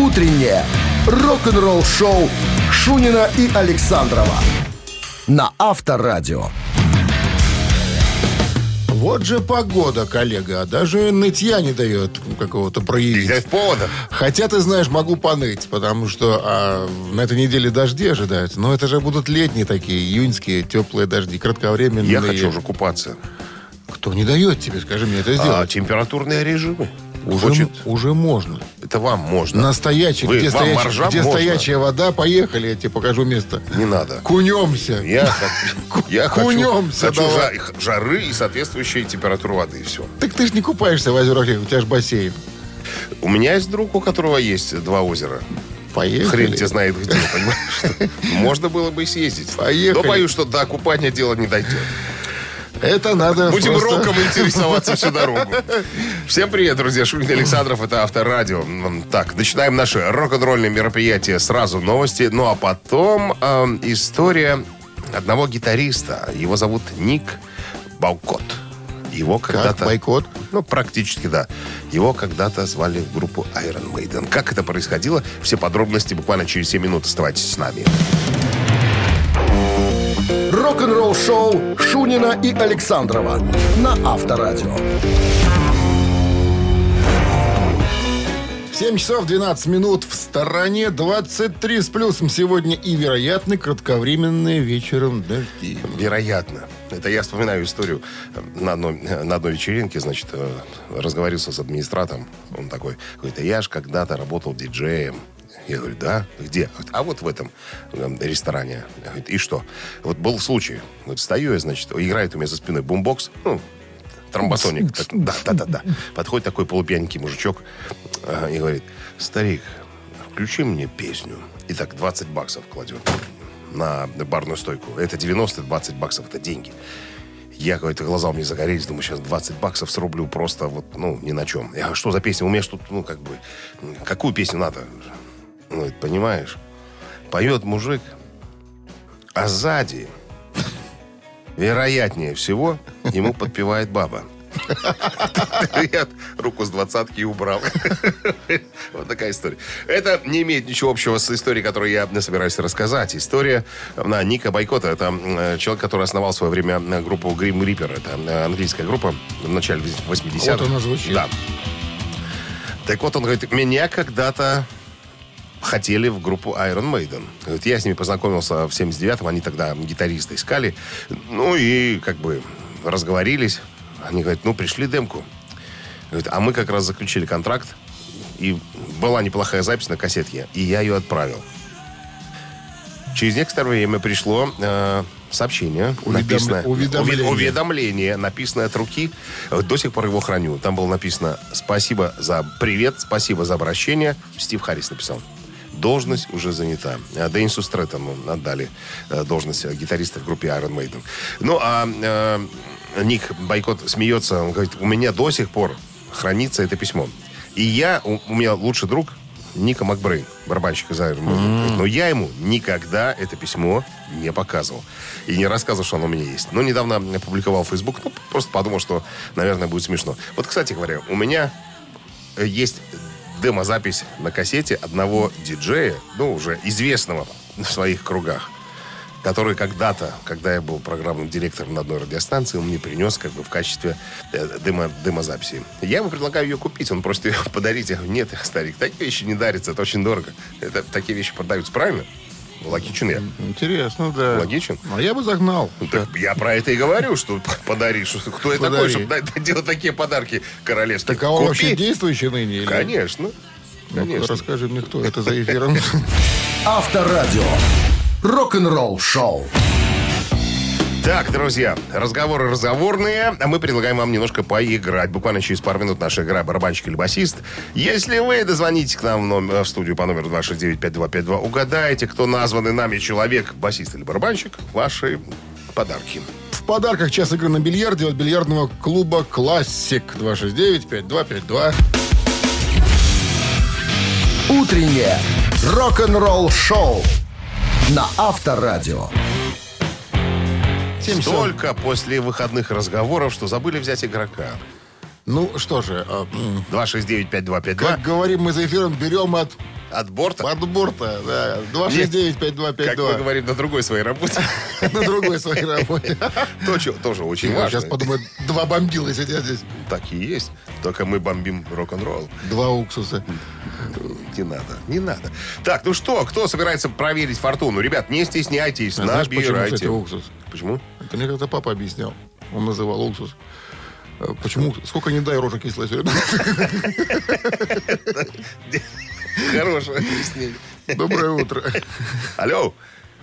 Утреннее рок-н-ролл-шоу Шунина и Александрова на Авторадио. Вот же погода, коллега. Даже нытья не дает какого-то проявить. Нет повода. Хотя, ты знаешь, могу поныть, потому что а, на этой неделе дожди ожидаются. Но это же будут летние такие, июньские, теплые дожди, кратковременные. Я хочу уже купаться. Кто не дает тебе, скажи мне, это А сделать? температурные режимы? Уже, Хочет? уже можно. Это вам можно. На стоячей, Вы- где, вам стоячая, моржам где можно? стоячая вода, поехали, я тебе покажу место. Не надо. Кунемся. Я, я хочу, Кунемся хочу жа- жары и соответствующей температуры воды. и Все. Так ты ж не купаешься в озерах, у тебя же бассейн. У меня есть друг, у которого есть два озера. Поехали. Хрен тебе знает где, понимаешь? Можно было бы и съездить. Поехали. Но боюсь, что до купания дело не дойдет. Это надо Будем просто- роком интересоваться всю дорогу. Всем привет, друзья. Шунин Александров, это Авторадио. Так, начинаем наше рок-н-ролльное мероприятие. Сразу новости, ну а потом эм, история одного гитариста. Его зовут Ник Баукот. Его Как, когда-то... бойкот? Ну, практически, да. Его когда-то звали в группу Iron Maiden. Как это происходило? Все подробности буквально через 7 минут. Оставайтесь с нами. Рок-н-ролл-шоу Шунина и Александрова на Авторадио. 7 часов 12 минут в стороне, 23 с плюсом сегодня и вероятны кратковременные вечером дожди. Вероятно. Это я вспоминаю историю на одной, на одной вечеринке, значит, э, разговорился с администратором. Он такой, а я же когда-то работал диджеем. Я говорю, да? Где? А вот в этом э, ресторане. Говорит, и что? Вот был случай. Вот стою я, значит, играет у меня за спиной бумбокс, ну, тромбосоник. Да, да, да, да. Подходит такой полупьяненький мужичок э, и говорит, старик, включи мне песню. И так 20 баксов кладет на барную стойку. Это 90, 20 баксов, это деньги. Я, говорит, глаза у меня загорелись, думаю, сейчас 20 баксов срублю просто вот, ну, ни на чем. Я говорю, что за песня? У меня тут, ну, как бы, какую песню надо? Говорит, понимаешь, поет мужик, а сзади, вероятнее всего, ему подпевает баба. Я руку с двадцатки убрал. Вот такая история. Это не имеет ничего общего с историей, которую я собираюсь рассказать. История на Ника Бойкота. Это э, человек, который основал в свое время э, группу Grim Reaper. Это э, английская группа в начале 80-х. Вот она звучит. Да. Так вот, он говорит, меня когда-то хотели в группу Iron Maiden. Говорит, я с ними познакомился в 79-м, они тогда гитариста искали. Ну и как бы разговорились. Они говорят, ну пришли демку. Говорит, а мы как раз заключили контракт, и была неплохая запись на кассетке, и я ее отправил. Через некоторое время пришло э, сообщение, Уведом- написанное, уведомление. уве- уведомление, написанное от руки. До сих пор его храню. Там было написано «Спасибо за привет, спасибо за обращение». Стив Харрис написал. Должность уже занята. А Денису Стрэттону отдали э, должность гитариста в группе Iron Maiden. Ну, а э, Ник Бойкот смеется. Он говорит, у меня до сих пор хранится это письмо. И я, у, у меня лучший друг Ника Макбрейн, барабанщик из Iron Maiden. Говорит, Но я ему никогда это письмо не показывал. И не рассказывал, что оно у меня есть. Но недавно опубликовал в Facebook. Ну, просто подумал, что, наверное, будет смешно. Вот, кстати говоря, у меня э, есть демозапись на кассете одного диджея, ну, уже известного в своих кругах, который когда-то, когда я был программным директором на одной радиостанции, он мне принес как бы в качестве э, демо, демозаписи. Я ему предлагаю ее купить, он просит ее подарить. Я говорю, нет, старик, такие вещи не дарятся, это очень дорого. Это, такие вещи продаются, правильно? Логичен я. Интересно, да. Логичен? А я бы загнал. Ну, так я про это и говорю, что подаришь. Что- Кто я такой, чтобы делать такие подарки королевские? Так а он Купи. вообще действующий ныне? или- Конечно. Конечно. расскажи мне, кто это за эфиром. Авторадио. Рок-н-ролл-шоу. Так, друзья, разговоры разговорные, а мы предлагаем вам немножко поиграть. Буквально через пару минут наша игра «Барабанщик или басист». Если вы дозвонитесь к нам в, номер- в студию по номеру 269-5252, угадаете, кто названный нами человек, басист или барабанщик, ваши подарки. В подарках час игры на бильярде от бильярдного клуба «Классик» 269-5252. Утреннее рок-н-ролл-шоу на Авторадио. Столько после выходных разговоров, что забыли взять игрока. Ну, что же, а, м, 269-5252. как говорим мы за эфиром, берем от От борта? От борта, да. Как мы 269-5252. говорим на другой своей работе. На другой своей работе. Тоже, тоже очень важно. Сейчас подумаю, два бомбила сидят здесь. Так и есть. Только мы бомбим рок-н-ролл. Два уксуса. Не надо, не надо. Так, ну что, кто собирается проверить фортуну? Ребят, не стесняйтесь, А почему, набирайте. кстати, уксус? Почему? Это мне как-то папа объяснял. Он называл уксус. Почему? Сколько не дай, рожа кислая сегодня. Хорошее объяснение. Доброе утро. Алло,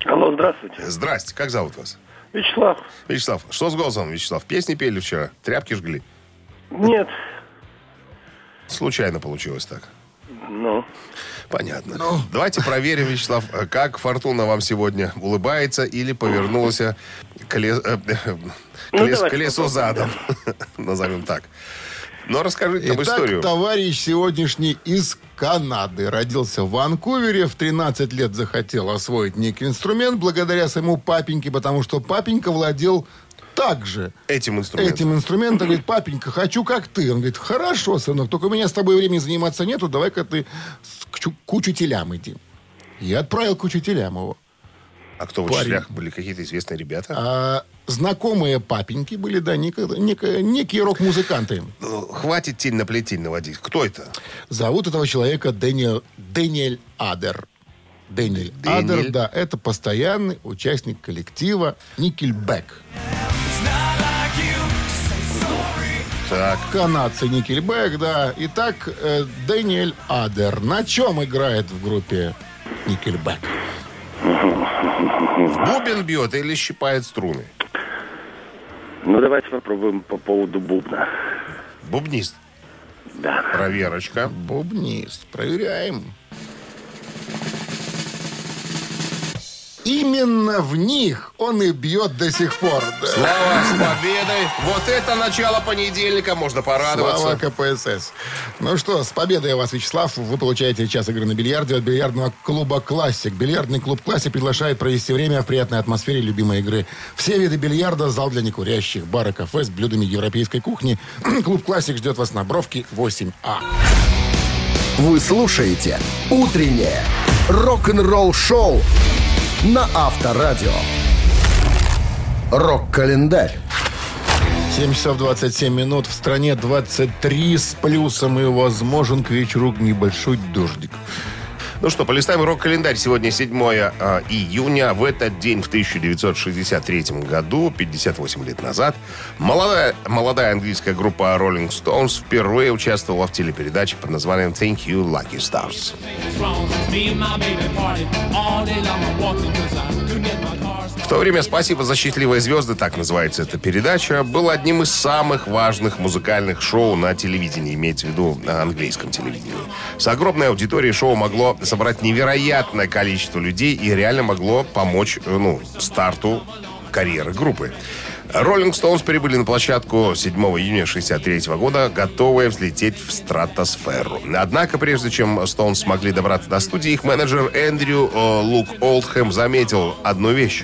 Алло, здравствуйте. здрасте, как зовут вас? Вячеслав. Вячеслав, что с голосом, Вячеслав? Песни пели вчера? Тряпки жгли? Нет. Случайно получилось так. Ну, Понятно. Ну. Давайте проверим, Вячеслав, э, как фортуна вам сегодня улыбается или повернулась э, Ну, колес- давайте колесо попробуем, задом. Назовем так. Но расскажите нам Итак, историю. товарищ сегодняшний из Канады. Родился в Ванкувере. В 13 лет захотел освоить некий инструмент благодаря своему папеньке, потому что папенька владел также Этим инструментом. этим инструментом. Говорит, папенька, хочу как ты. Он говорит, хорошо, сынок, только у меня с тобой времени заниматься нету, давай-ка ты к, к учителям иди. Я отправил к учителям его. А кто в учителях были? Какие-то известные ребята? А знакомые папеньки были, да, неко- неко- некие рок-музыканты. Ну, Хватит тень на плетень наводить. Кто это? Зовут этого человека Дэниел, Дэниэль Адер. Дэниэль Дэниэль. Адер, да, это постоянный участник коллектива Никельбэк. Так, Канадцы Никельбэк, да. Итак, э, Дэниэль Адер на чем играет в группе Никельбэк? В бубен бьет или щипает струны? ну давайте попробуем по поводу бубна. Бубнист. Да. Проверочка. Бубнист. Проверяем. Именно в них он и бьет до сих пор. да. Слава с победой. Вот это начало понедельника. Можно порадоваться. Слава КПСС. Ну что, с победой вас, Вячеслав. Вы получаете час игры на бильярде от бильярдного клуба «Классик». Бильярдный клуб «Классик» приглашает провести время в приятной атмосфере любимой игры. Все виды бильярда, зал для некурящих, бар и кафе с блюдами европейской кухни. Клуб «Классик» ждет вас на Бровке 8А. Вы слушаете «Утреннее рок-н-ролл-шоу» на Авторадио. Рок-календарь. 7 часов 27 минут. В стране 23 с плюсом и возможен к вечеру небольшой дождик. Ну что, полистаем рок-календарь. Сегодня 7 э, июня. В этот день, в 1963 году, 58 лет назад, молодая, молодая английская группа Rolling Stones впервые участвовала в телепередаче под названием «Thank You, Lucky Stars». В то время «Спасибо за счастливые звезды», так называется эта передача, был одним из самых важных музыкальных шоу на телевидении, имеется в виду на английском телевидении. С огромной аудиторией шоу могло собрать невероятное количество людей и реально могло помочь э, ну, старту карьеры группы. Роллинг Стоунс прибыли на площадку 7 июня 1963 года, готовые взлететь в стратосферу. Однако, прежде чем Стоунс смогли добраться до студии, их менеджер Эндрю э, Лук Олдхэм заметил одну вещь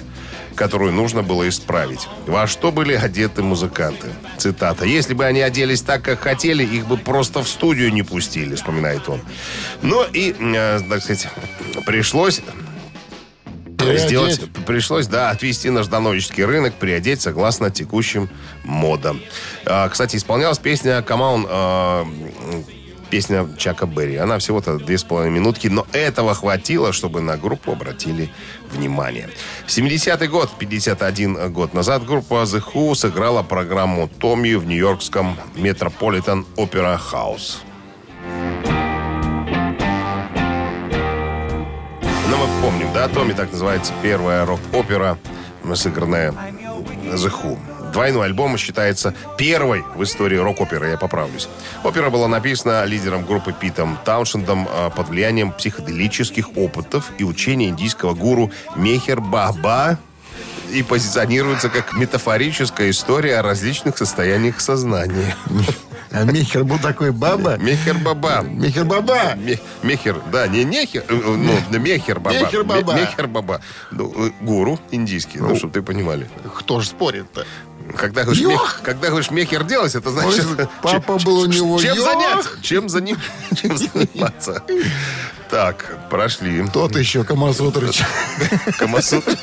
которую нужно было исправить. Во что были одеты музыканты? Цитата. «Если бы они оделись так, как хотели, их бы просто в студию не пустили», вспоминает он. Ну и, э, так сказать, пришлось Переодеть. сделать, пришлось, да, отвести наш донорический рынок, приодеть согласно текущим модам. А, кстати, исполнялась песня а, песня Чака Берри. Она всего-то две с половиной минутки, но этого хватило, чтобы на группу обратили внимание. 70-й год, 51 год назад, группа The Who сыграла программу «Томми» в нью-йоркском Metropolitan Opera House. Помним, да, Томми так называется первая рок-опера, сыгранная The Who. Двойной альбом считается первой в истории рок-оперы, я поправлюсь. Опера была написана лидером группы Питом Тауншендом э, под влиянием психоделических опытов и учения индийского гуру Мехер Баба и позиционируется как метафорическая история о различных состояниях сознания. А Михер был такой баба. Мехер Баба. Михер баба. Ме- Мехер, да, не Нехер, ну, Мехер Баба. Мехер Баба. Ме- Мехер Баба. Ну, гуру индийский, ну, чтобы ты понимали. Кто ж спорит-то? Когда говоришь, мех, когда говоришь мехер делать, это значит... Ой, папа был у него Чем йох! заняться? Чем, заним- чем заниматься? Так, прошли. Тот еще Камасутрыч. Камасутра.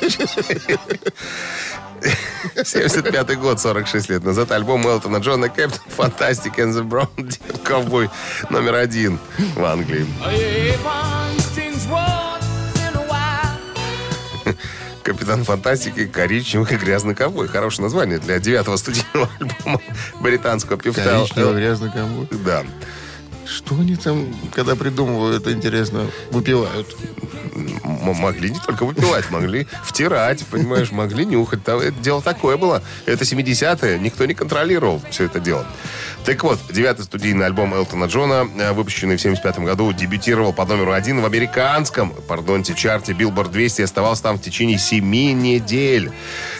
75 год, 46 лет назад. Альбом Элтона Джона Кэптон Fantastic and the Brown Ковбой номер один в Англии. Капитан Фантастики, коричневый и грязный ковбой. Хорошее название для девятого студийного альбома британского певца. Коричневый грязный ковбой. Да. Что они там, когда придумывают, интересно, выпивают? Могли не только выпивать, могли втирать, понимаешь, могли нюхать. Там Это дело такое было. Это 70-е, никто не контролировал все это дело. Так вот, девятый студийный альбом Элтона Джона, э, выпущенный в 75 году, дебютировал по номеру один в американском, пардонте, чарте Billboard 200 и оставался там в течение семи недель.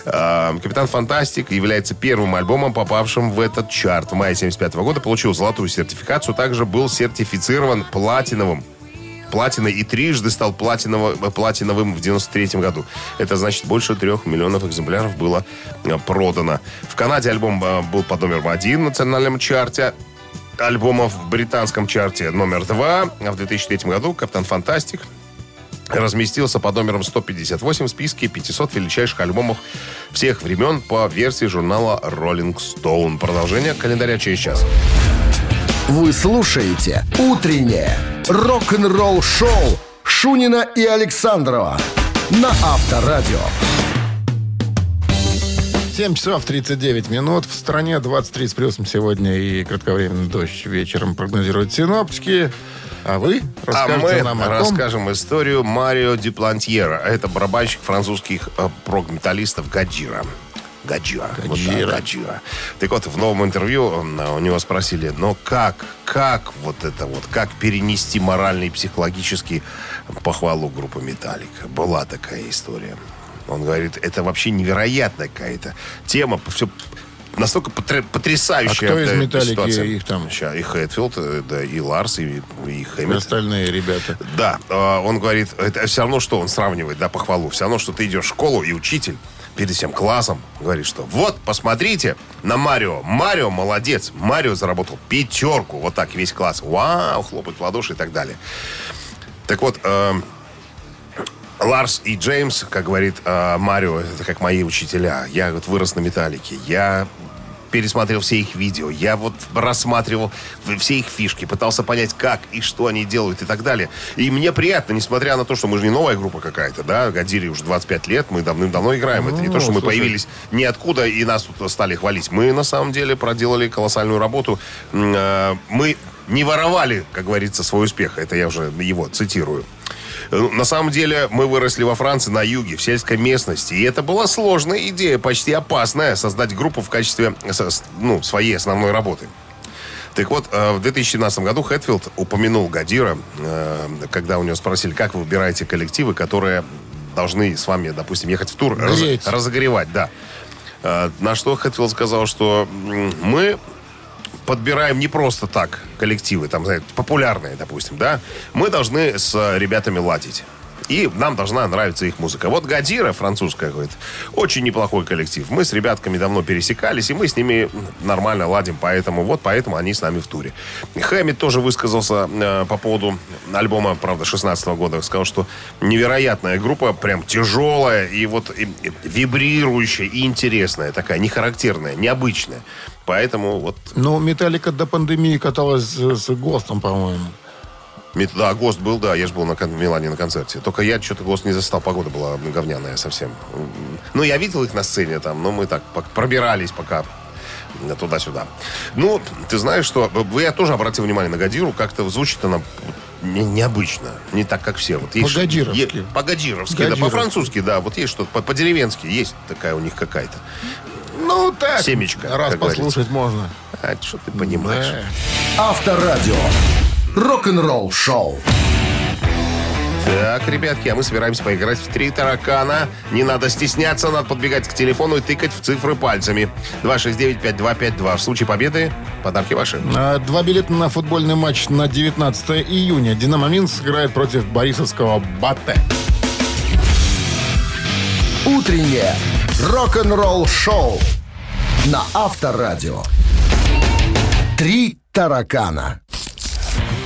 Э, Капитан Фантастик является первым альбомом, попавшим в этот чарт. В мае 75 года получил золотую сертификацию, также был сертифицирован платиновым платиной и трижды стал платиновым в 93 году. Это значит, больше трех миллионов экземпляров было э, продано. В Канаде альбом э, был под номером один в национальном чарте альбомов в британском чарте номер два. А в 2003 году «Капитан Фантастик» разместился под номером 158 в списке 500 величайших альбомов всех времен по версии журнала Rolling Stone. Продолжение календаря через час. Вы слушаете «Утреннее рок-н-ролл-шоу» Шунина и Александрова на Авторадио. 7 часов 39 минут. В стране 23 с плюсом сегодня и кратковременный дождь вечером прогнозируют синоптики. А вы А расскажете мы нам о том, расскажем историю Марио Диплантьера. Это барабанщик французских э, прог-металлистов Гаджира. Гаджира. Вот так, Гаджира. Гаджира. Так вот, в новом интервью у него спросили, но как, как вот это вот, как перенести моральный и психологический похвалу группы Металлика? Была такая история. Он говорит, это вообще невероятная какая-то тема, все настолько потр- потрясающая. А кто из «Металлики» ситуация. их там? Ща, и Хэтфилд, э, да, и Ларс, и, и и Хэмилтон. остальные ребята. Да, э, он говорит, это все равно, что он сравнивает, да, похвалу. Все равно, что ты идешь в школу, и учитель перед всем классом говорит, что вот, посмотрите на Марио. Марио молодец. Марио заработал пятерку. Вот так весь класс. Вау, хлопать в ладоши и так далее. Так вот, э, Ларс и Джеймс, как говорит э, Марио, это как мои учителя. Я вот вырос на металлике. Я пересмотрел все их видео. Я вот рассматривал все их фишки, пытался понять, как и что они делают и так далее. И мне приятно, несмотря на то, что мы же не новая группа какая-то, да, Годире уже 25 лет, мы давным-давно играем. Это не то, Ну, что мы слушай. появились ниоткуда и нас тут стали хвалить. Мы, на самом деле, проделали колоссальную работу. Э, Мы не воровали, как говорится, свой успех. Это я уже его цитирую. Э, На самом деле мы выросли во Франции на юге, в сельской местности. И это была сложная идея, почти опасная, создать группу в качестве э, ну, своей основной работы. Так вот, э, в 2017 году Хэтфилд упомянул Гадира, э, когда у него спросили, как вы выбираете коллективы, которые должны с вами, допустим, ехать в тур, раз- разогревать, да. На что Хэтфилд сказал, что мы подбираем не просто так коллективы, там, знаете, популярные, допустим, да, мы должны с ребятами ладить. И нам должна нравиться их музыка. Вот Гадира, французская, говорит, очень неплохой коллектив. Мы с ребятками давно пересекались, и мы с ними нормально ладим, поэтому вот поэтому они с нами в туре. Хэммит тоже высказался э, по поводу альбома, правда, 16 года. Сказал, что невероятная группа, прям тяжелая и вот и- и вибрирующая и интересная такая, не характерная, необычная. Поэтому вот Ну, Металлика до пандемии каталась с, с ГОСТом, по-моему. Мет- Да, ГОСТ был, да, я же был на, кон- Милане на концерте. Только я что-то ГОСТ не застал, погода была говняная совсем. Ну, я видел их на сцене там, но мы так пробирались пока туда-сюда. Ну, ты знаешь, что... вы- Я тоже обратил внимание на Гадиру, как-то звучит она не- необычно. Не так, как все. Вот есть- По-гадировски. е- По-гадировски, да. По-французски, да. Вот есть что-то. по- По-деревенски есть такая у них какая-то. Ну, так. Семечко, Раз послушать можно. А, что ты понимаешь? Да. Авторадио. Рок-н-ролл шоу. Так, ребятки, а мы собираемся поиграть в три таракана. Не надо стесняться, надо подбегать к телефону и тыкать в цифры пальцами. 269-5252. В случае победы подарки ваши. А, Два билета на футбольный матч на 19 июня. «Динамо Минск» играет против борисовского «Батэ». Утреннее рок-н-ролл шоу на Авторадио. Три таракана.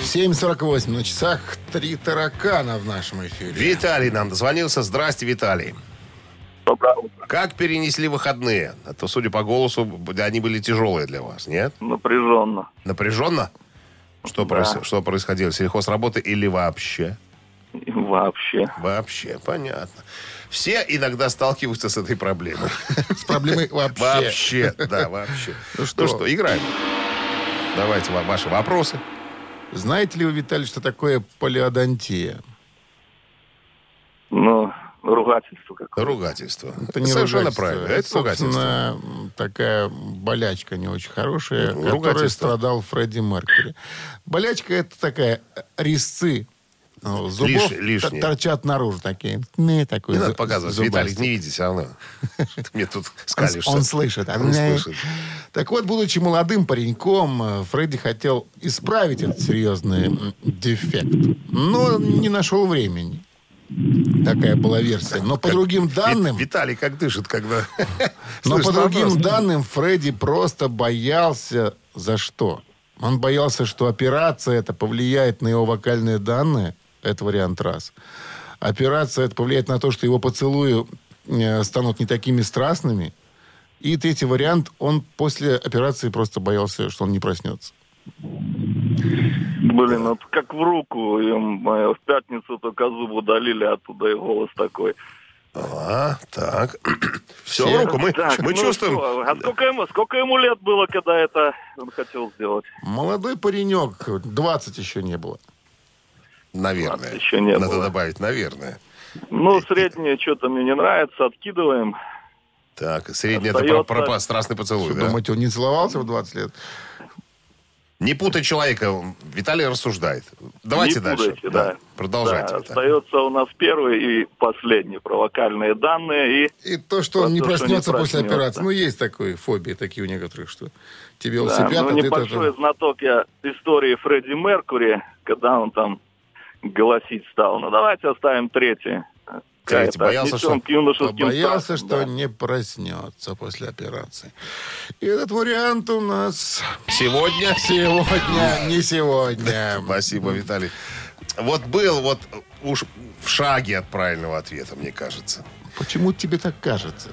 7.48 на часах. Три таракана в нашем эфире. Виталий нам дозвонился. Здрасте, Виталий. Доброе утро. Как перенесли выходные? А то, судя по голосу, они были тяжелые для вас, нет? Напряженно. Напряженно? Что, Да. проис- что происходило? Сельхозработы или вообще? Вообще. Вообще, понятно. Все иногда сталкиваются с этой проблемой. С проблемой вообще. Вообще, да, вообще. Ну Ну что? что, играем. Давайте ва- ваши вопросы. Знаете ли вы, Виталий, что такое полиодонтия? Ну, ругательство какое. Ругательство. Это не Совершенно ругательство. правильно. Это собственно, ругательство. такая болячка не очень хорошая, Ну, которой страдал Фредди Меркьюри. Болячка это такая резцы зубов Лиш- лишние. торчат наружу такие. Не, такой Не надо показывать. зубастик. Виталик не видит все равно. Ты мне тут скалишься. он слышит. а Он слышит. Так вот, будучи молодым пареньком, э, Фредди хотел исправить этот серьезный дефект. Но не нашел времени. Такая была версия. Но по другим данным... Ви- Виталий как дышит, когда... Но по другим вопрос. данным, Фредди просто боялся за что? Он боялся, что операция это повлияет на его вокальные данные. Это вариант раз. Операция это повлияет на то, что его поцелуи э, станут не такими страстными. И третий вариант, он после операции просто боялся, что он не проснется. Блин, вот как в руку. Им, в пятницу только зуб удалили, оттуда и голос такой. А, так. Все, Все? руку мы, Так, мы ну чувствуем. что, а сколько ему, сколько ему лет было, когда это он хотел сделать? Молодой паренек, 20 еще не было. Наверное. еще не Надо было. добавить, наверное. Ну, среднее что-то мне не нравится, откидываем. Так, средний это про, Остается- про- про страстный поцелуй, Что, да? думаете, он не целовался в 20 лет? Не путай человека. Виталий рассуждает. Давайте Не дальше. путайте, да. Продолжайте. Да, остается у нас первый и последний про вокальные данные. И И то, что он не проснется не после проснется. операции. Ну, есть такой фобии такие у некоторых, что тебе да, велосипед, ну, а небольшой это- знаток я истории Фредди Меркури, когда он там голосить стал. Ну, давайте оставим третий. Какая-то Боялся, что- Боялся, что да. не проснется после операции. И этот вариант у нас Сегодня... сегодня, не сегодня. Спасибо, Виталий. Вот был вот уж в шаге от правильного ответа, мне кажется. Почему тебе так кажется?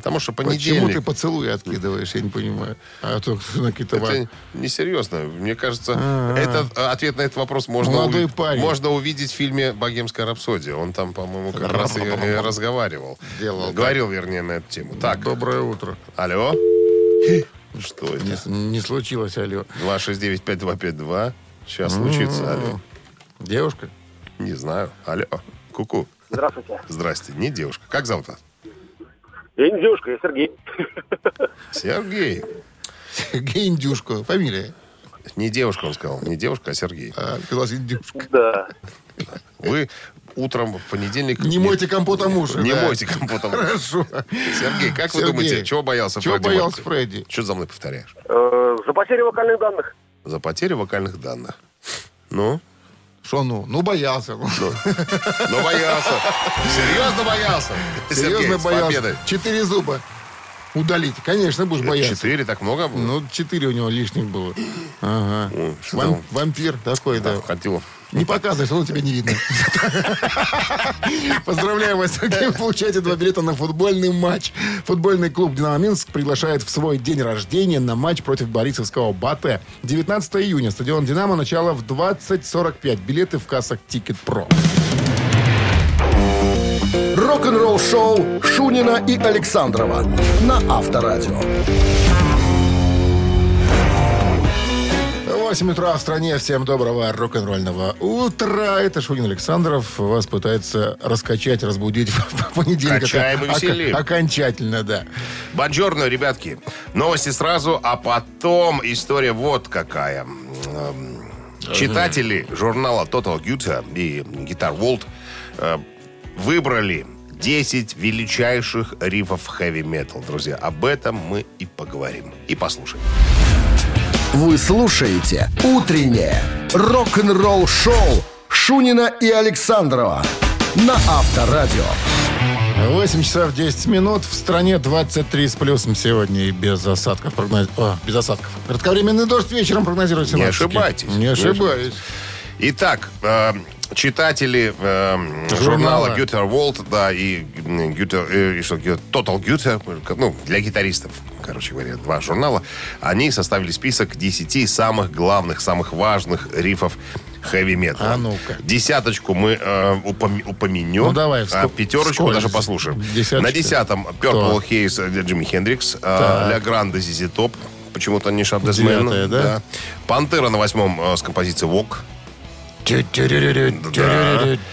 Потому что Почему понедельник... ты поцелуи откидываешь, я не понимаю. А то на какие-то... ва- Это несерьезно. Мне кажется, А-а. этот а, ответ на этот вопрос можно, Молодой уви- парень. можно увидеть в фильме «Богемская рапсодия». Он там, по-моему, как раз и, и разговаривал. Делал Говорил, вернее, на эту тему. Так, Доброе утро. алло. Что это? Не, не случилось, алло. 269-5252. Сейчас случится. Алло. Девушка? Не знаю. Алло. Ку-ку. Здравствуйте. Здрасте. Не девушка. Как зовут вас? Я не девушка, я Сергей. Сергей. Сергей Индюшко. Фамилия? Не девушка, он сказал. Не девушка, а Сергей. А, казалось, Индюшка. Да. Вы утром в понедельник... Не мойте компотом уши. Не да. мойте компотом. Хорошо. Сергей, как вы Сергей, думаете, чего боялся Чего Фредди боялся Меркьюри? Фредди? Что за мной повторяешь? Э, за потерю вокальных данных. За потерю вокальных данных. Ну? Что ну? Ну, боялся. Ну боялся. Серьезно боялся. Серьезно боялся. Четыре зуба удалить. Конечно, будешь бояться. Четыре, так много было? Ну, четыре у него лишних было. Ага. Вампир такой, да. Хотел. Не показывай, что тебя не видно. Поздравляю вас, Сергей. Вы получаете два билета на футбольный матч. Футбольный клуб «Динамо Минск» приглашает в свой день рождения на матч против борисовского «Батэ». 19 июня. Стадион «Динамо». Начало в 20.45. Билеты в кассах «Ticket Про». Рок-н-ролл шоу Шунина и Александрова на Авторадио. 8 утра в стране. Всем доброго рок-н-ролльного утра. Это Шунин Александров. Вас пытается раскачать, разбудить в понедельник. Качаем и веселим. Окончательно, да. Бонжорно, ребятки. Новости сразу, а потом история вот какая. Эм, Читатели журнала Total Guitar и Guitar World э, выбрали 10 величайших рифов metal. Друзья, об этом мы и поговорим. И послушаем. Вы слушаете «Утреннее рок-н-ролл-шоу» Шунина и Александрова на Авторадио. 8 часов 10 минут. В стране 23 с плюсом сегодня и без осадков. Прогноз... О, без осадков. Кратковременный дождь вечером прогнозируют Не ошибайтесь. Не ошибаюсь. Итак, э, читатели э, Журнала. Guitar World, да, и, Guitar, э, и что, Total Guitar, ну, для гитаристов, короче говоря, два журнала, они составили список 10 самых главных, самых важных рифов хэви металла. А ну-ка. Десяточку мы э, упом- упомянем. Ну, давай, а ско- пятерочку сколько? даже послушаем. Десяточка. На десятом Purple Haze э, Джимми Хендрикс, Так. Ля Гранде Зизи Топ, почему-то не Шабдесмен. Девятая, да? Пантера на восьмом э, с композицией Walk.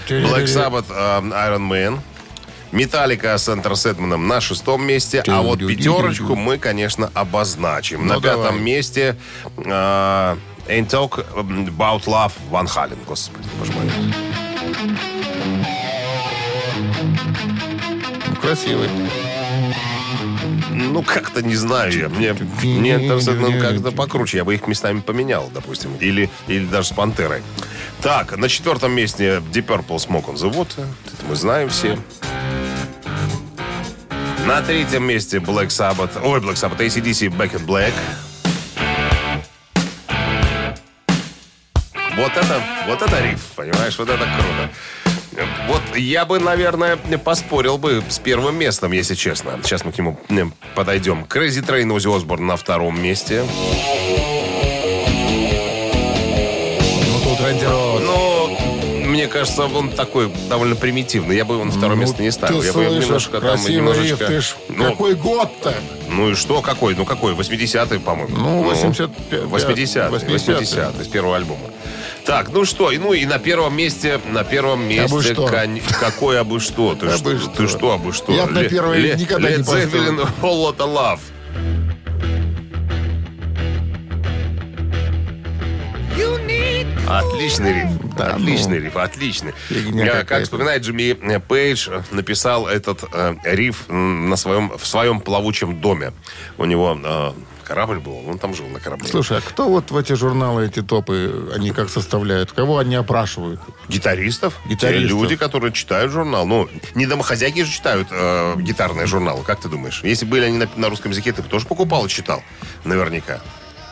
Black Sabbath, э, Iron Man. Металлика с Энтер Сэдманом на шестом месте. А вот пятерочку мы, конечно, обозначим. Ну, на пятом давай. месте э, Ain't Talk About Love Ван Хален. Господи, боже мой. Красивый. Ну, как-то не знаю я. Мне, мне Энтер как-то покруче. Я бы их местами поменял, допустим. Или, или даже с Пантерой. Так, на четвертом месте Deep Purple Smoke on the Water. Это мы знаем все. На третьем месте Black Sabbath. Ой, Black Sabbath. ACDC Back in Black. Вот это, вот это риф, понимаешь? Вот это круто. Вот я бы, наверное, поспорил бы с первым местом, если честно. Сейчас мы к нему подойдем. Crazy Train Ozzy Osbourne на втором месте. Мне кажется, он такой довольно примитивный. Я бы его на второе Ну, место не ставил. Ты Я бы немножко там немножечко... риф. Ты ж Ну, какой год-то? Ну и что, какой? Ну какой? 80-й, по-моему. Ну, 85, 80-й. 80-й. 80-й, с первого альбома. Так, ну что, и- ну и на первом месте, на первом месте, Абы что. кон- какой абы что? Ты, Абы что? что. ты что, абы что? Я б на Ле- первое Ле- никогда не Led поставил. Zeppelin, Whole Lotta Love. Отличный риф. Да отличный ну. риф, отличный. Я, Как вспоминает Джимми э, Пейдж, э, написал этот э, риф на своем, в своем плавучем доме. У него э, корабль был, он там жил на корабле. Слушай, а кто вот в эти журналы, эти топы, они как составляют? Кого они опрашивают? Гитаристов? Гитаристов. Те люди, которые читают журнал. Ну, не домохозяйки же читают э, гитарные журналы. Как ты думаешь? Если были они на, на русском языке, ты бы тоже покупал и читал. Наверняка.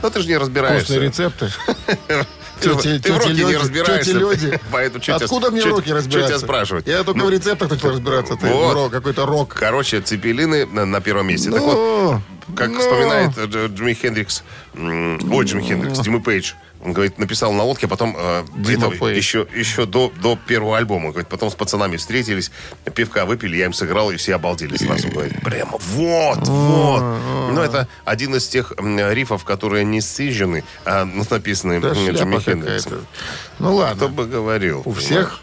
Но ты же не разбираешься. Вкусные рецепты? Ты, Тети- ты в роке не разбираешься. люди. Поэтому тебя- Откуда мне руки чё разбираться? тебя спрашивать? Я только Ну, в рецептах начал разбираться. Ты, Вот. рок, какой-то рок. Короче, цепелины на, на первом месте. Так вот, Ну, как ну. вспоминает э, Дж- Джимми Хендрикс, ой, Джимми Хендрикс, Джимми Пейдж, он говорит, написал на лодке, а потом э, Дима это еще, еще до, до первого альбома. Говорит, потом с пацанами встретились, пивка выпили, я им сыграл, и все обалдели сразу. Говорит, прямо вот, вот. Ну, это один из тех рифов, которые не сцижены, а написаны Да Джимми Хендриксом. Ну Кто ладно. бы говорил. У всех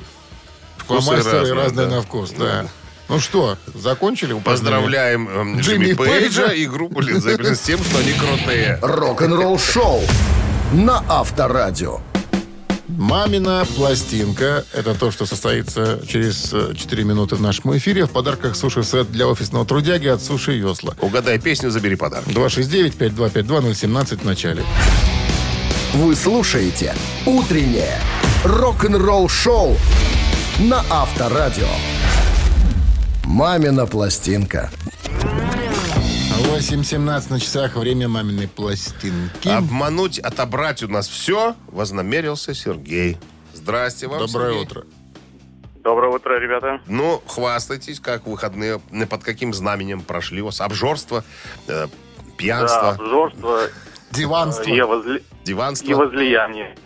Вкусы разные, разные, да. на вкус. Да. Ну что, закончили? упражнение? Поздравляем эм, Джимми Джимми Пейджа. Пейджа и группу Led Zeppelin с тем, что они крутые. Рок-н-ролл шоу на Авторадио. Мамина пластинка. Это то, что состоится через э, 4 минуты в нашем эфире. В подарках суши-сет для офисного трудяги от Суши Йосла. Угадай песню, забери подарок. 269-5252-017 в начале. Вы слушаете «Утреннее рок-н-ролл шоу» на Авторадио. «Мамина пластинка». 8.17 на часах. Время маминой пластинки. Обмануть, отобрать у нас все вознамерился Сергей. Здрасте вам, Доброе Сергей. утро. Доброе утро, ребята. Ну, хвастайтесь, как выходные, э, под каким знаменем прошли у вас? Обжорство, э, Да, пьянство, обжорство Диванство. и, возли... диванство, и возлияние.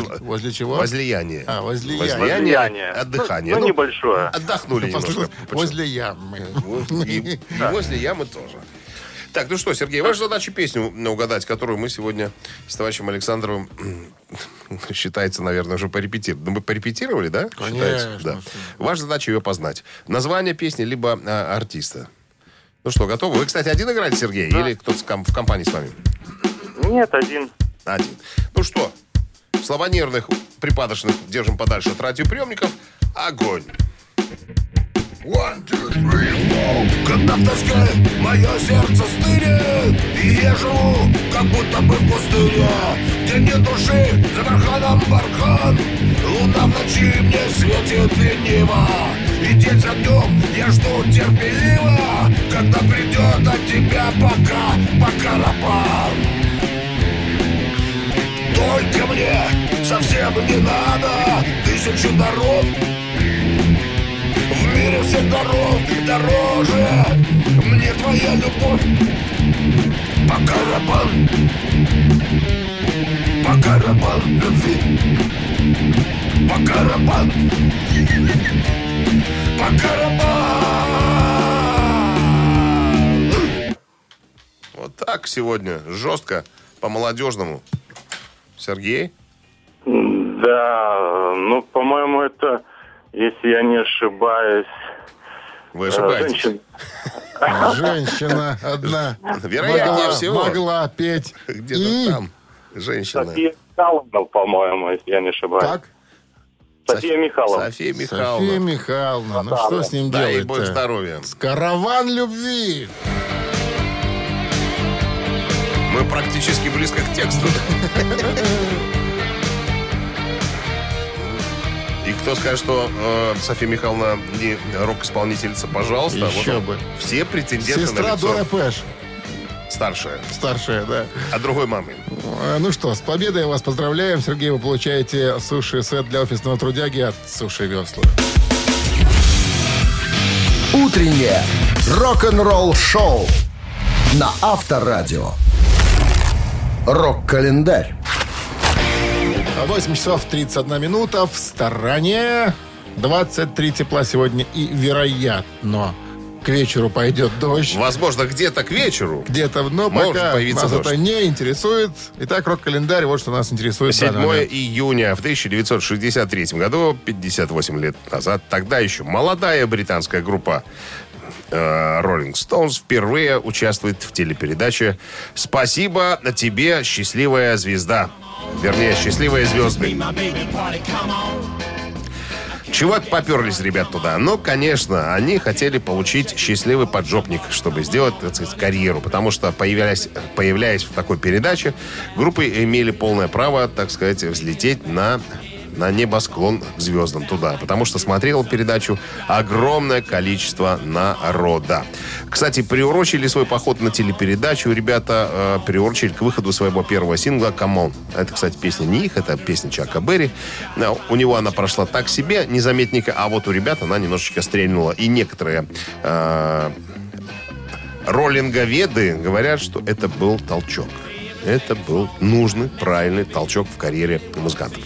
Воз- Возле чего? возлияние. А, возлияние. Возлияние. отдыхание. Ну, Ну, небольшое. Отдохнули немножко. Почему? Возле ямы. И, возле ямы тоже. Так, ну что, Сергей, ваша задача песню угадать, которую мы сегодня с товарищем Александровым считается, наверное, уже порепетировали. Ну, мы порепетировали, да? Считается? Конечно, Да. Ваша задача ее познать. Название песни, либо а, артиста. Ну что, готовы? Вы, кстати, один играете, Сергей? Или кто-то в компании с вами? Нет, один. Один. Ну что, слова нервных, припадочных держим подальше от радиоприемников. Огонь! One, two, three. Когда в тоске мое сердце стынет И я живу, как будто бы в пустыне Где нет души, за барханом бархан Луна в ночи мне светит лениво И день за днем я жду терпеливо Когда придет от тебя пока, пока рапан Только мне совсем не надо Тысячу даров. В мире всех даров дороже. Мне твоя любовь Пока рапан Пока рапан любви. Пока рапан Пока рапан Вот так сегодня. Жестко, по-молодежному. Сергей? Да, ну, по-моему, это, если я не ошибаюсь, Вы ошибаетесь. женщина. Женщина одна Вероятнее могла, всего. могла петь. Где-то И там. Женщина. София Михайловна, по-моему, если я не ошибаюсь. как? София Михайловна. София София Михайловна. Михайловна. Ну что с ним Дай ей бог делать здоровья. Караван любви. Мы практически близко к тексту. И кто скажет, что э, София Михайловна не рок-исполнительница, пожалуйста. Еще вот бы. Все претенденты Сестра на лицо. Дора Пэш. Старшая. Старшая, да. А другой мамы. Э, Ну что, с победой вас поздравляем. Сергей, вы получаете суши-сет для офисного трудяги от Суши Весла. Утреннее рок-н-ролл-шоу на Авторадио. Рок-календарь. 8 часов 31 минута. В стороне 23 тепла сегодня. И, вероятно, к вечеру пойдет дождь. Возможно, где-то к вечеру. Где-то, но Может пока появиться нас дождь. это не интересует. Итак, рок-календарь, вот что нас интересует. в 7 данный момент. июня в 1963 году, 58 лет назад, тогда еще молодая британская группа э, Rolling Stones впервые участвует в телепередаче «Спасибо тебе, счастливая звезда». Вернее, «Счастливые звезды». Чего поперлись ребят туда? Ну, конечно, они хотели получить счастливый поджопник, чтобы сделать, так сказать, карьеру. Потому что, появляясь, появляясь в такой передаче, группы имели полное право, так сказать, взлететь на на небосклон к звездам туда, потому что смотрел передачу огромное количество народа. Кстати, приурочили свой поход на телепередачу ребята, э, приурочили к выходу своего первого сингла «Come On». Это, кстати, песня не их, это песня Чака Берри. Э, У него она прошла так себе, незаметненько, а вот у ребят она немножечко стрельнула. И некоторые э, роллинговеды говорят, что это был толчок. Это был нужный, правильный толчок в карьере музыкантов.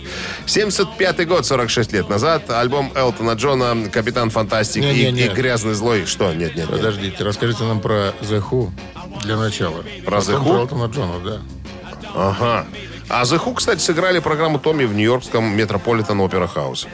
75 год, 46 лет назад, альбом Элтона Джона «Капитан Фантастик» и, Не-не-не. и «Грязный злой». Что? Нет, нет, нет. Подождите, расскажите нам про The Who для начала. Про The Потом Who? Про Элтона Джона, да. Ага. А The Who, кстати, сыграли программу Томми в нью-йоркском Метрополитен Опера Хаус.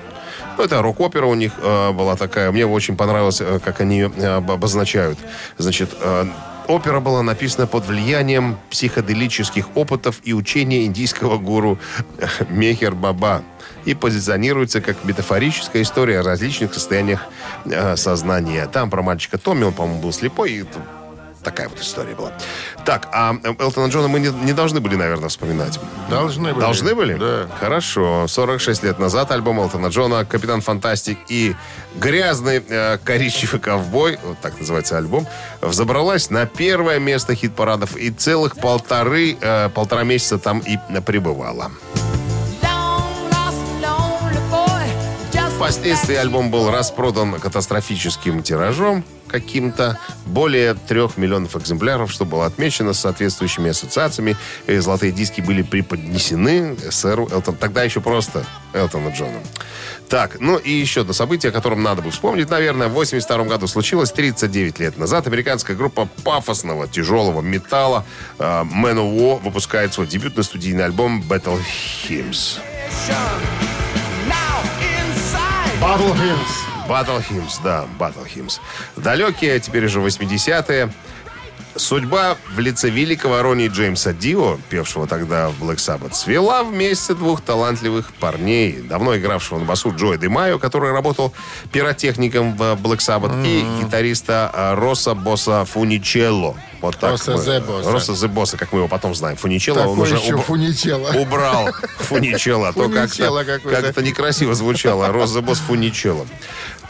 Ну, это рок-опера у них э, была такая. Мне очень понравилось, э, как они ее э, об- обозначают. Значит, э, опера была написана под влиянием психоделических опытов и учения индийского гуру Мехер Баба и позиционируется как метафорическая история о различных состояниях э, сознания. Там про мальчика Томми, он, по-моему, был слепой, и такая вот история была. Так, а э, Элтона Джона мы не, не должны были, наверное, вспоминать. Должны были. Должны были? Да. Хорошо. 46 лет назад альбом Элтона Джона «Капитан Фантастик» и «Грязный э, коричневый ковбой», вот так называется альбом, взобралась на первое место хит-парадов и целых полторы, э, полтора месяца там и пребывала. Впоследствии альбом был распродан катастрофическим тиражом каким-то. Более трех миллионов экземпляров, что было отмечено соответствующими ассоциациями. И золотые диски были преподнесены сэру Элтон. Тогда еще просто Элтону Джону. Так, ну и еще одно событие, о котором надо бы вспомнить, наверное. В 82 году случилось 39 лет назад. Американская группа пафосного, тяжелого металла э, Man of War выпускает свой дебютный студийный альбом Battle Hymns. Battle Hymns. Battle Hymns, да, Battle Hymns. Далекие, теперь уже 80-е. Судьба в лице великого Ронни Джеймса Дио, певшего тогда в Black Sabbath, свела вместе двух талантливых парней, давно игравшего на басу Джоя Де Майо, который работал пиротехником в Black Sabbath, и гитариста а, Роса Босса Фуничелло. Вот так Роса мы- Зе Босса. Роса Зе Босса, как мы его потом знаем. Фуничелло, он Такой уже еще уб- фуничело. убрал Фуничелло. а то Фуничелло как-то как-то некрасиво звучало. Роза Босс Фуничелло.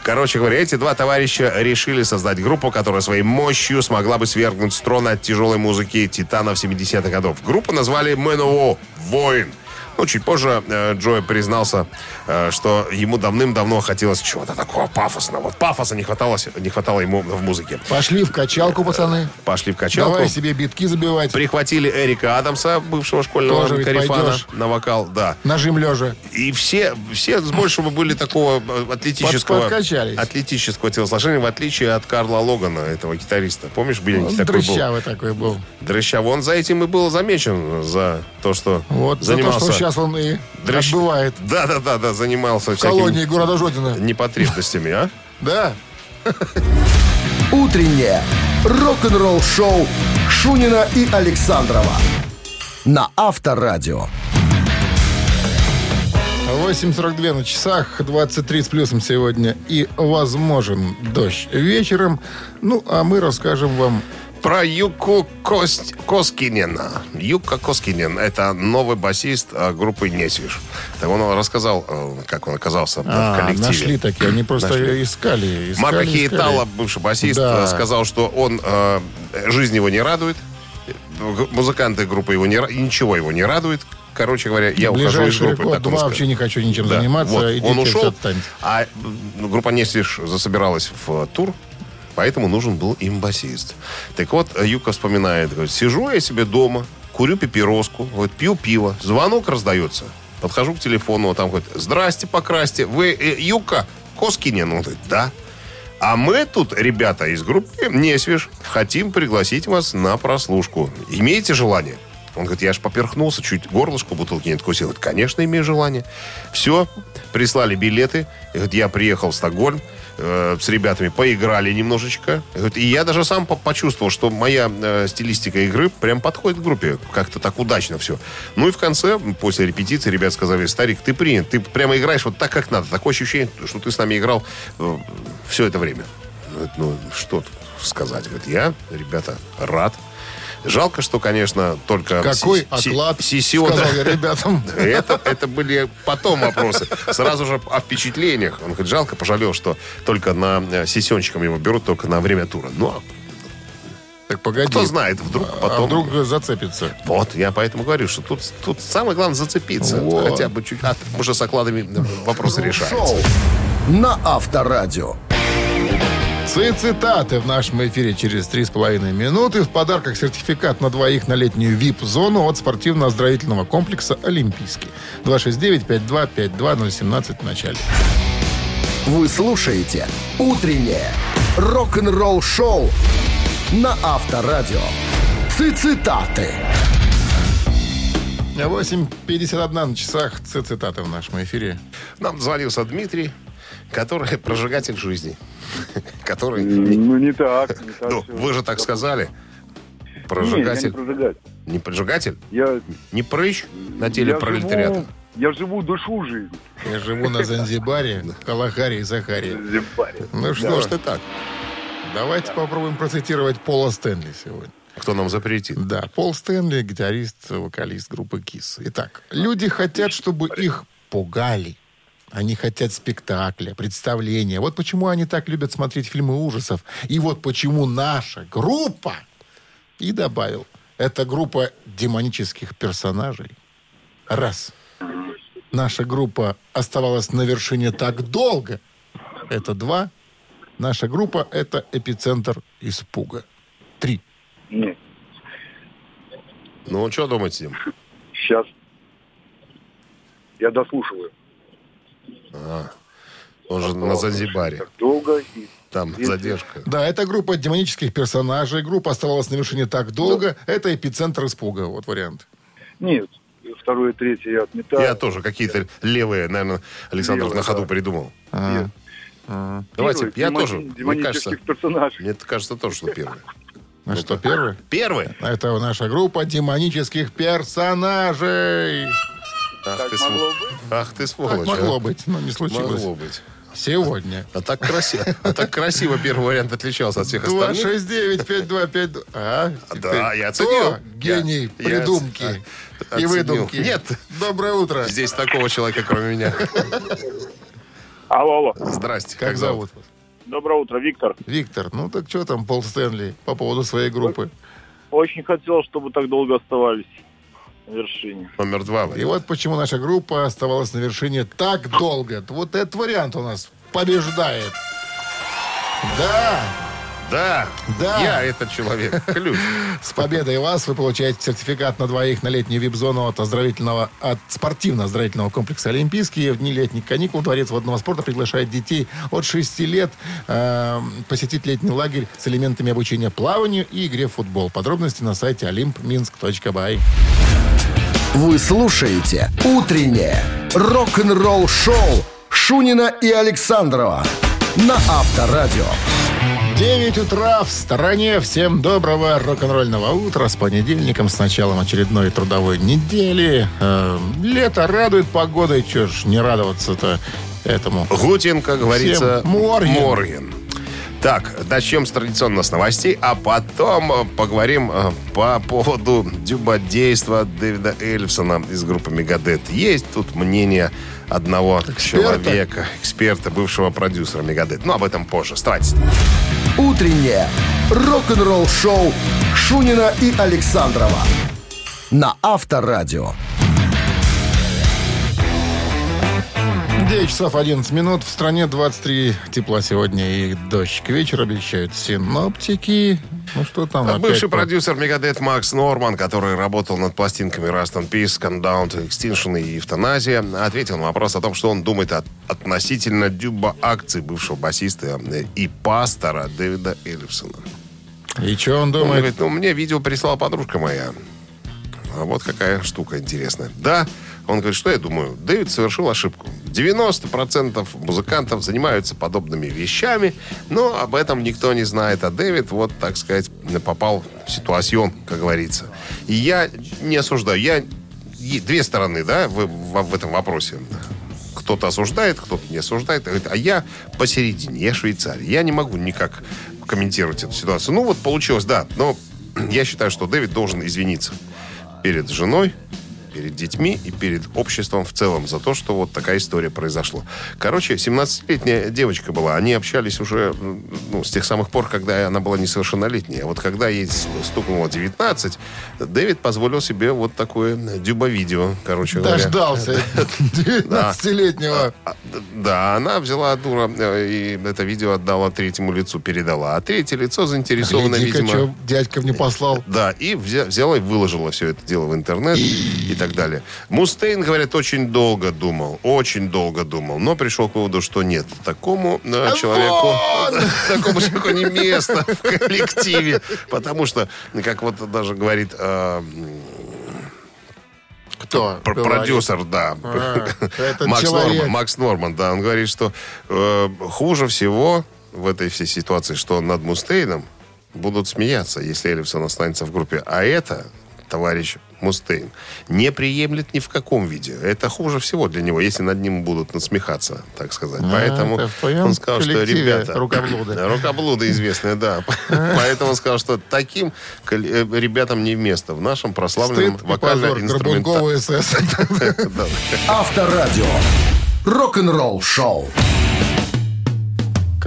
Короче говоря, эти два товарища решили создать группу, которая своей мощью смогла бы свергнуть с от тяжелой музыки титанов 70-х годов. Группу назвали МНО «Воин». Ну, чуть позже э, Джой признался, э, что ему давным-давно хотелось чего-то такого пафосного. Вот пафоса не хватало, не хватало ему в музыке. Пошли в качалку, пацаны. Пошли в качалку. Давай себе битки забивать. Прихватили Эрика Адамса, бывшего школьного Тоже карифана, на вокал, да. Нажим лежа. И все, все с большего были такого э, атлетического, Под- атлетического телосложения, в отличие от Карла Логана, этого гитариста. Помнишь, беленький Он такой был? дрыщавый такой был. Дрыщавый. Он за этим и был замечен, за то, что Вот за то, занимался... что сейчас он и дрыщ- отбывает Да-да-да, да, занимался в колонии города Жодина. непотребностями, а? Да. Утреннее рок-н-ролл-шоу Шунина и Александрова на Авторадио. 8.42 на часах, 23 с плюсом сегодня и возможен дождь вечером. Ну, а мы расскажем вам Про Юку Кость... Коскинена. Юка Коскинен. Это новый басист э, группы Несвиш. Так он рассказал, э, как он оказался в А, коллективе. нашли такие, они просто Нашли. искали, искали. Марко. Хиетало, бывший басист, Да. сказал, что он э, жизнь его не радует, музыканты группы его не ничего его не радует. Короче говоря, я ухожу из группы. год, два вообще не хочу ничем Да. заниматься, Вот, идите он ушел, а группа Несвиш засобиралась в тур, поэтому нужен был им басист. Так вот, Юка вспоминает, говорит, сижу я себе дома, курю папироску, вот, пью пиво, звонок раздается. Подхожу к телефону, там говорит, здрасте, покрасьте, вы э, Юка Коскинен? Он говорит, да. А мы тут, ребята из группы Несвиш, хотим пригласить вас на прослушку. Имеете желание? Он говорит, я аж поперхнулся, чуть горлышко бутылки не откусил. Говорит, конечно, имею желание. Все, прислали билеты. Говорит, я приехал в Стокгольм э, с ребятами, поиграли немножечко. И, я даже сам по- почувствовал, что моя э, стилистика игры прям подходит к группе. Как-то так удачно все. Ну и в конце, после репетиции, ребят сказали, старик, ты принят. Ты прямо играешь вот так, как надо. Такое ощущение, что ты с нами играл все это время. Ну, что тут сказать? Говорит, я, ребята, рад. Жалко, что, конечно, только... Какой си- си- оклад, сисё- сказал я ребятам. это, это были потом вопросы. Сразу же о впечатлениях. Он говорит, жалко, пожалел, что только на э, сессиончиком его берут только на время тура. Ну, а Так погоди. кто знает, вдруг А потом... вдруг зацепится. Вот, я поэтому говорю, что тут, тут самое главное зацепиться. Вот. Хотя бы чуть... А, уже с окладами вопросы решаются. На Авторадио. Цитаты в нашем эфире через 3,5 минуты. В подарках сертификат на двоих на летнюю VIP-зону от спортивно-оздоровительного комплекса «Олимпийский». 269-5252-017 в начале. Вы слушаете «Утреннее рок-н-ролл-шоу» на Авторадио. Цитаты. 8.51 на часах. Цитаты в нашем эфире. Нам звонился Дмитрий, который прожигатель жизни. Который... Ну, не так. Не так Ну, вы же так сказали. Не, я не Прожигатель. прожигатель. Не прожигатель? Я, Не прыщ на теле я пролетариата? живу, я живу душу жизнь. Я живу на Занзибаре, в Калахаре и Захаре. Ну что ж ты так? давайте попробуем процитировать Пола Стэнли сегодня. Кто нам запретит? Да, Пол Стэнли, гитарист, вокалист группы Кис. Итак, люди хотят, чтобы их пугали. Они хотят спектакля, представления. Вот почему они так любят смотреть фильмы ужасов. И вот почему наша группа, и добавил, это группа демонических персонажей. Раз. Наша группа оставалась на вершине так долго. Это два. Наша группа – это эпицентр испуга. Три. Нет, Ну, что думаете, Дим? сейчас я дослушиваю. Он же на Занзибаре. Долго и Там задержка. Да, это группа демонических персонажей. Группа оставалась на вершине так долго. Это эпицентр испуга. Вот вариант. Нет, второе, третье я отметаю. Я тоже какие-то левые, наверное, Александров Левые, на ходу да. придумал. Нет. Давайте, Первый, я демони- тоже, мне Демонических кажется, персонажей. мне кажется тоже, что первый. А что, первый? Первый? Это наша группа демонических персонажей. Ах Так ты, могло свол- быть? Ах ты Так сволочь. могло а. быть, но не случилось. Могло быть. Сегодня. А так красиво. А так красиво первый вариант отличался от всех остальных. 269-5252. А, Да, ты я кто? оценил. Гений Я- придумки я и оценил. выдумки. Нет. Доброе утро. Здесь такого человека, кроме меня. Алло, алло. Здрасте. Как, зовут вас? Доброе утро, Виктор. Виктор, ну так что там, Пол Стэнли, по поводу своей группы? Очень хотел, чтобы так долго оставались вершине. Номер два. И вот почему наша группа оставалась на вершине так долго. Вот этот вариант у нас побеждает. Да, Да. Да. Я этот человек. Ключ. с победой вас вы получаете сертификат на двоих на летнюю вип-зону от оздоровительного, от спортивно-оздоровительного комплекса «Олимпийский». В дни летних каникул Дворец водного спорта приглашает детей от 6 лет э, посетить летний лагерь с элементами обучения плаванию и игре в футбол. Подробности на сайте olympminsk.by. Вы слушаете «Утреннее рок-н-ролл-шоу» Шунина и Александрова на Авторадио. 9 утра в стороне. Всем доброго рок-н-ролльного утра с понедельником, с началом очередной трудовой недели. Э, лето радует погодой, чё ж не радоваться-то этому. Гутин, как говорится, Всем морген. морген. Так, начнем с традиционно с новостей, а потом э, поговорим э, по поводу дюбодейства Дэвида Эльфсона из группы Мегадет. Есть тут мнение одного человека, эксперта, бывшего продюсера Мегадет. Но об этом позже. Страсть. Утреннее рок-н-ролл-шоу Шунина и Александрова на Авторадио. 9 часов 11 минут. В стране 23 тепла сегодня и дождь к вечеру обещают синоптики. Ну что там опять Бывший по- продюсер Мегадет Макс Норман, который работал над пластинками Rust and Peace, Countdown to Extinction и Эвтаназия, ответил на вопрос о том, что он думает от- относительно дюба акций бывшего басиста э, и пастора Дэвида Эллифсона. И что он Он думает? говорит, ну, мне видео прислала подружка моя. А вот какая штука интересная. Да, он говорит, что я думаю? Дэвид совершил ошибку. 90% музыкантов занимаются подобными вещами, но об этом никто не знает. А Дэвид, вот, так сказать, попал в ситуацию, как говорится. И я не осуждаю. Я две стороны, да, в, в- в этом вопросе. Кто-то осуждает, кто-то не осуждает. А я посередине, я швейцарий. Я не могу никак комментировать эту ситуацию. Ну, вот получилось, да. Но я считаю, что Дэвид должен извиниться перед женой, перед детьми и перед обществом в целом за то, что вот такая история произошла. Короче, 17-летняя девочка была. Они общались уже ну, с тех самых пор, когда она была несовершеннолетняя. А вот когда ей стукнуло 19, Дэвид позволил себе вот такое дюба-видео, короче говоря. Дождался 19-летнего. А, д- Да, она взяла дура э, и это видео отдала третьему лицу, передала. А третье лицо заинтересовано, Гляди-ка, видимо... дядька мне послал. Да, и взя- взяла и выложила все это дело в интернет и так далее. Мустейн, говорят, очень долго думал, очень долго думал, но пришел к выводу, что нет, такому э, человеку, такому человеку не место в коллективе, потому что, как вот даже говорит э, Кто? Пр-? Продюсер, да. А, Макс, человек. Норман, Макс Норман, да. Он говорит, что э, хуже всего в этой всей ситуации, что над Мустейном будут смеяться, если Эллифсон останется в группе. А это, товарищ Мустейн, не приемлет ни в каком виде. Это хуже всего для него, если над ним будут насмехаться, так сказать. А, Поэтому он сказал, что ребята... рукоблуды. Рукоблуды известные, да. Поэтому он сказал, что таким э, ребятам не место в нашем прославленном вокально-инструментальном... СС. Авторадио. Рок-н-ролл шоу.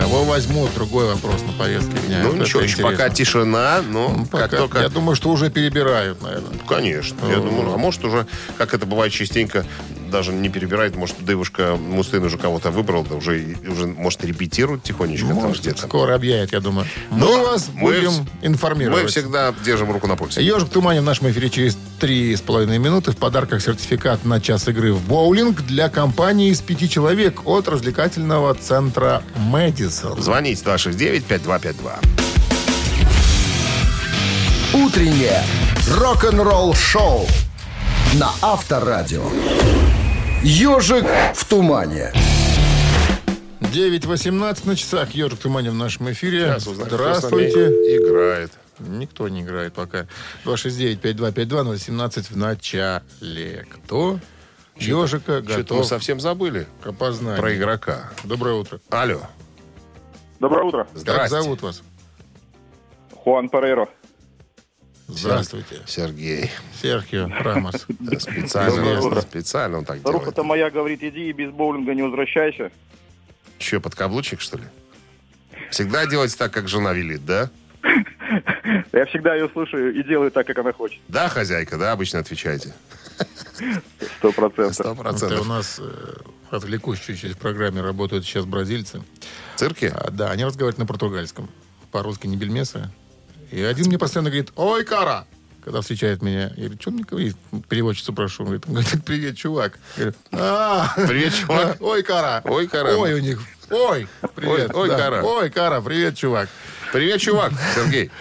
Кого возьмут? Другой вопрос на повестке дня. Ну Вот ничего, еще пока тишина, но Ну, как пока- только... Я думаю, что уже перебирают, наверное. Конечно. Я думаю, а может уже, как это бывает частенько, даже не перебирает, может, девушка Мустейн уже кого-то выбрал, да уже, уже может, репетирует тихонечко там Может, где-то. скоро объявят, я думаю. Ну, Мы вас мы будем вс- информировать. Мы всегда держим руку на пульсе. Ежик в тумане в нашем эфире через три с половиной минуты. В подарках сертификат на час игры в боулинг для компании из пяти человек от развлекательного центра Мэдисон. Звоните 269-5252. Утреннее рок-н-ролл шоу на Авторадио. Ежик в тумане. 9.18 на часах. Ежик в тумане в нашем эфире. Здравствуйте. Играет. Никто не играет пока. 269-5252-017 в начале. Кто? Ежика Что-то мы готов совсем забыли к опознанию. про игрока. Доброе утро. Алло. Доброе утро. Как Здрасте. зовут вас? Хуан Перейро. Здравствуйте. Сергей. Серхио Рамос. Специально, Доброе утро. специально он так делает. моя говорит, иди и без боулинга не возвращайся. Че, подкаблучник, что ли? Всегда делать так, как жена велит, да? Я всегда ее слушаю и делаю так, как она хочет. Да, хозяйка, да, обычно отвечаете. Сто процентов. Сто Это у процентов. нас, э, отвлекусь чуть-чуть, в программе работают сейчас бразильцы. В цирке? А, да, они разговаривают на португальском. По-русски не бельмесы. И один мне постоянно говорит, ой, кара! Когда встречает меня, я говорю, что мне говорит? Переводчицу прошу. Он говорит, он говорит, привет, чувак. Я говорю, «А, Привет, чувак. Ой, кара. Ой, кара. Ой, у них. Ой, привет. Ой, да. кара. Ой, кара, привет, чувак. Привет, чувак, Сергей.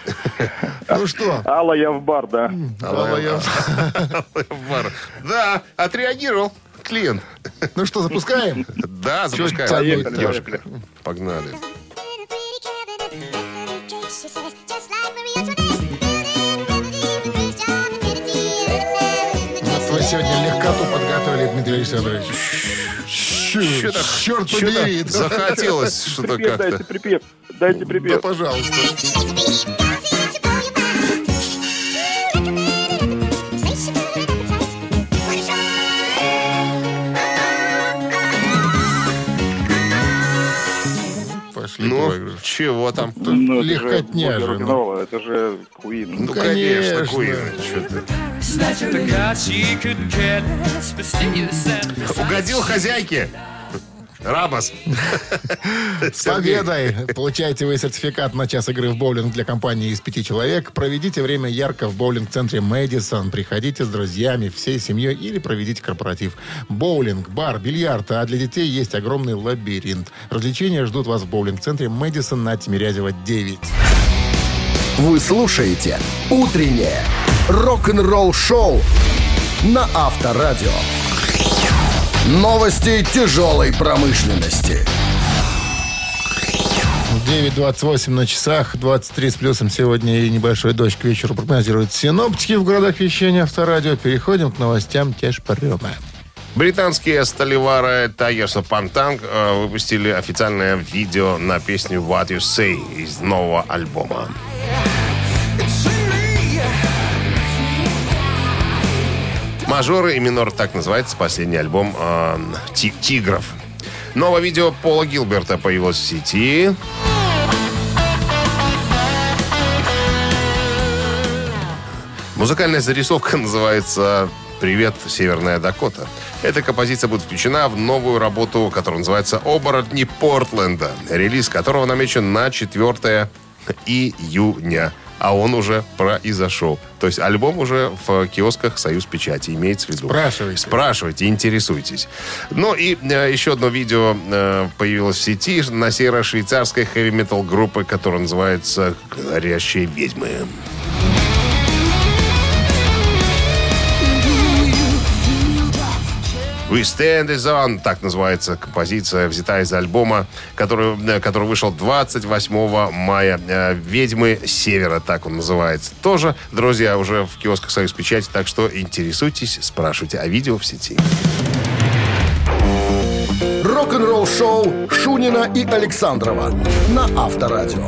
Ну что? Алла, я в бар, да. Алла, я- Бар. Да, отреагировал клиент. Ну что, запускаем? Да, запускаем. Погнали. Сегодня легкоту подготовили, Дмитрий Александрович. Черт чё побери. захотелось что-то Припев дайте, как-то. припев. Дайте Да, припев. пожалуйста. Пошли Ну. Чего там? Ну, это же легкотня бога же, ну. Это же Queen. Ну, конечно, конечно. Куин. Угодил хозяйке. Рабас. С победой! Получаете вы сертификат на час игры в боулинг для компании из пяти человек. Проведите время ярко в боулинг-центре Мэдисон. Приходите с друзьями, всей семьей или проведите корпоратив. Боулинг, бар, бильярд, а для детей есть огромный лабиринт. Развлечения ждут вас в боулинг-центре Мэдисон на Тимирязева 9. Вы слушаете «Утреннее рок-н-ролл-шоу» на Авторадио. Новости тяжелой промышленности. 9.28 на часах, 23 с плюсом сегодня и небольшой дождь к вечеру прогнозируют синоптики в городах вещания Авторадио. Переходим к новостям Тешпарема. Британские столевары Tigers of Pantang э, выпустили официальное видео на песню What You Say из нового альбома. Мажоры и минор так называется последний альбом э, «Ти- Тигров. Новое видео Пола Гилберта появилось в сети. Музыкальная зарисовка называется «Привет, Северная Дакота». Эта композиция будет включена в новую работу, которая называется «Оборотни Портленда», релиз которого намечен на 4 июня. А он уже произошел. То есть альбом уже в киосках «Союз Печати» имеется в виду. Спрашивайте. Спрашивайте, интересуйтесь. Ну и э, еще одно видео э, появилось в сети, на сей раз швейцарской хэви-метал группы, которая называется «Горящие ведьмы». We Stand Is On, так называется композиция, взята из альбома, который, э, который вышел 28 мая. Э, «Ведьмы Севера», так он называется. Тоже, друзья, уже в киосках «Союз Печати», так что интересуйтесь, спрашивайте о видео в сети. Рок-н-ролл-шоу Шунина и Александрова на Авторадио.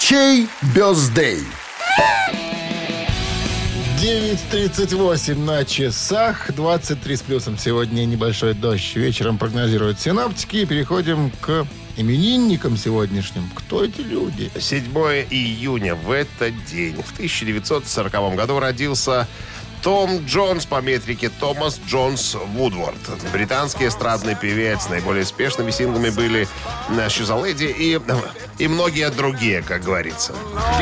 Чей бездей? 9.38 на часах, 23 с плюсом. Сегодня небольшой дождь. Вечером прогнозируют синаптики. Переходим к именинникам сегодняшним. Кто эти люди? 7 июня в этот день, в 1940 году, родился Том Джонс по метрике Томас Джонс Вудворд. Британский эстрадный певец. Наиболее успешными синглами были «She's a Lady» и, и многие другие, как говорится.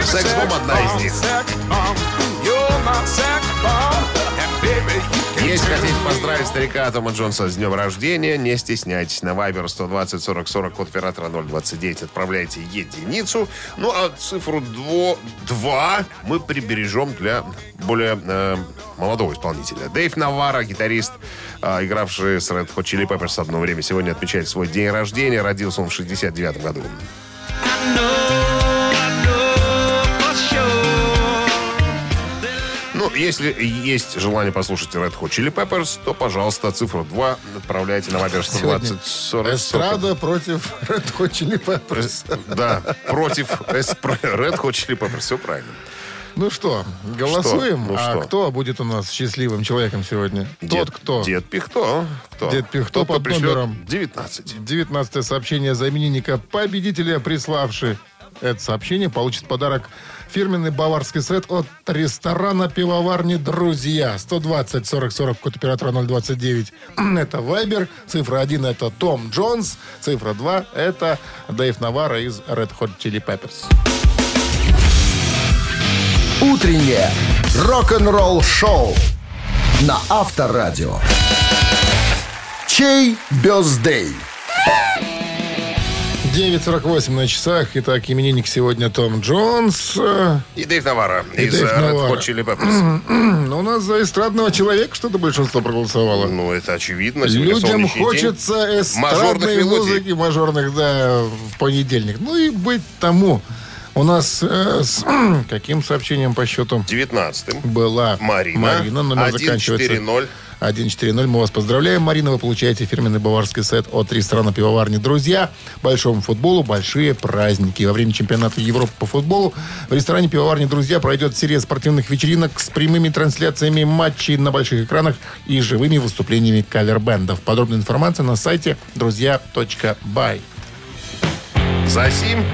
«Секс-бом» одна из них. Если хотите поздравить старика Тома Джонса с днем рождения, не стесняйтесь. На Viber 120 40 40 код оператора 029 отправляйте единицу. Ну, а цифру 2, мы прибережем для более э, молодого исполнителя. Дэйв Навара, гитарист, э, игравший с Red Hot Chili Peppers одно время, сегодня отмечает свой день рождения. Родился он в 69 году. Ну, если есть желание послушать Red Hot Chili Peppers, то, пожалуйста, цифру 2 отправляйте на Viber 120 40 Эстрада против Red Hot Chili Peppers. Да, против Red Hot Chili Peppers. Все правильно. Ну что, голосуем? Что? Ну а что? кто будет у нас счастливым человеком сегодня? Тот, Дед- кто. Дед Пихто. Кто? Дед Пихто Тот, кто под пришлет номером. 19. 19 сообщение за именинника победителя, приславший это сообщение, получит подарок фирменный баварский сет от ресторана пивоварни «Друзья». 120 40 40, код оператора 029. Это Вайбер. Цифра 1 это Том Джонс. Цифра 2 это Дэйв Навара из Red Hot Chili Peppers. Утреннее рок-н-ролл-шоу на Авторадио. Чей бездей? 9.48 на часах. Итак, именинник сегодня Том Джонс. И Дэйв Навара И из Дэйв э, Red. Hot Chili Peppers. Но у нас за эстрадного человека что-то большинство проголосовало. Ну, это очевидно. Сегодня Людям день. хочется Мажорных эстрадной мелодий. музыки, мажорных, да, в понедельник. Ну и быть тому. У нас э, с каким сообщением по счету 19-м. была Марина. Марина, номер заканчивается 140. 140. Мы вас поздравляем, Марина. Вы получаете фирменный баварский сет от ресторана пивоварни «Друзья». Большому футболу большие праздники. Во время чемпионата Европы по футболу в ресторане пивоварни «Друзья» пройдет серия спортивных вечеринок с прямыми трансляциями матчей на больших экранах и живыми выступлениями кавербендов. Подробная информация на сайте друзья.бай. Засим,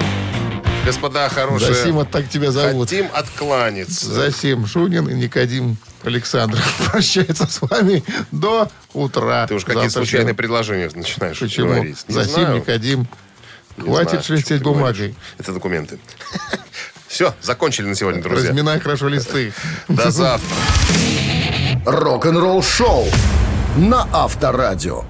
господа хорошие. Засима, так тебя зовут. Хотим откланяться. Засим Шунин и Никодим Александров прощается с вами до утра. Ты уж какие Завтрашнего. случайные предложения начинаешь Почему? говорить. Не Засим, знаю. Никодим. Не Хватит шелестеть бумагой. Это документы. Все, закончили на сегодня, друзья. Разминай хорошо листы. До завтра. Рок-н-ролл-шоу на Авторадио.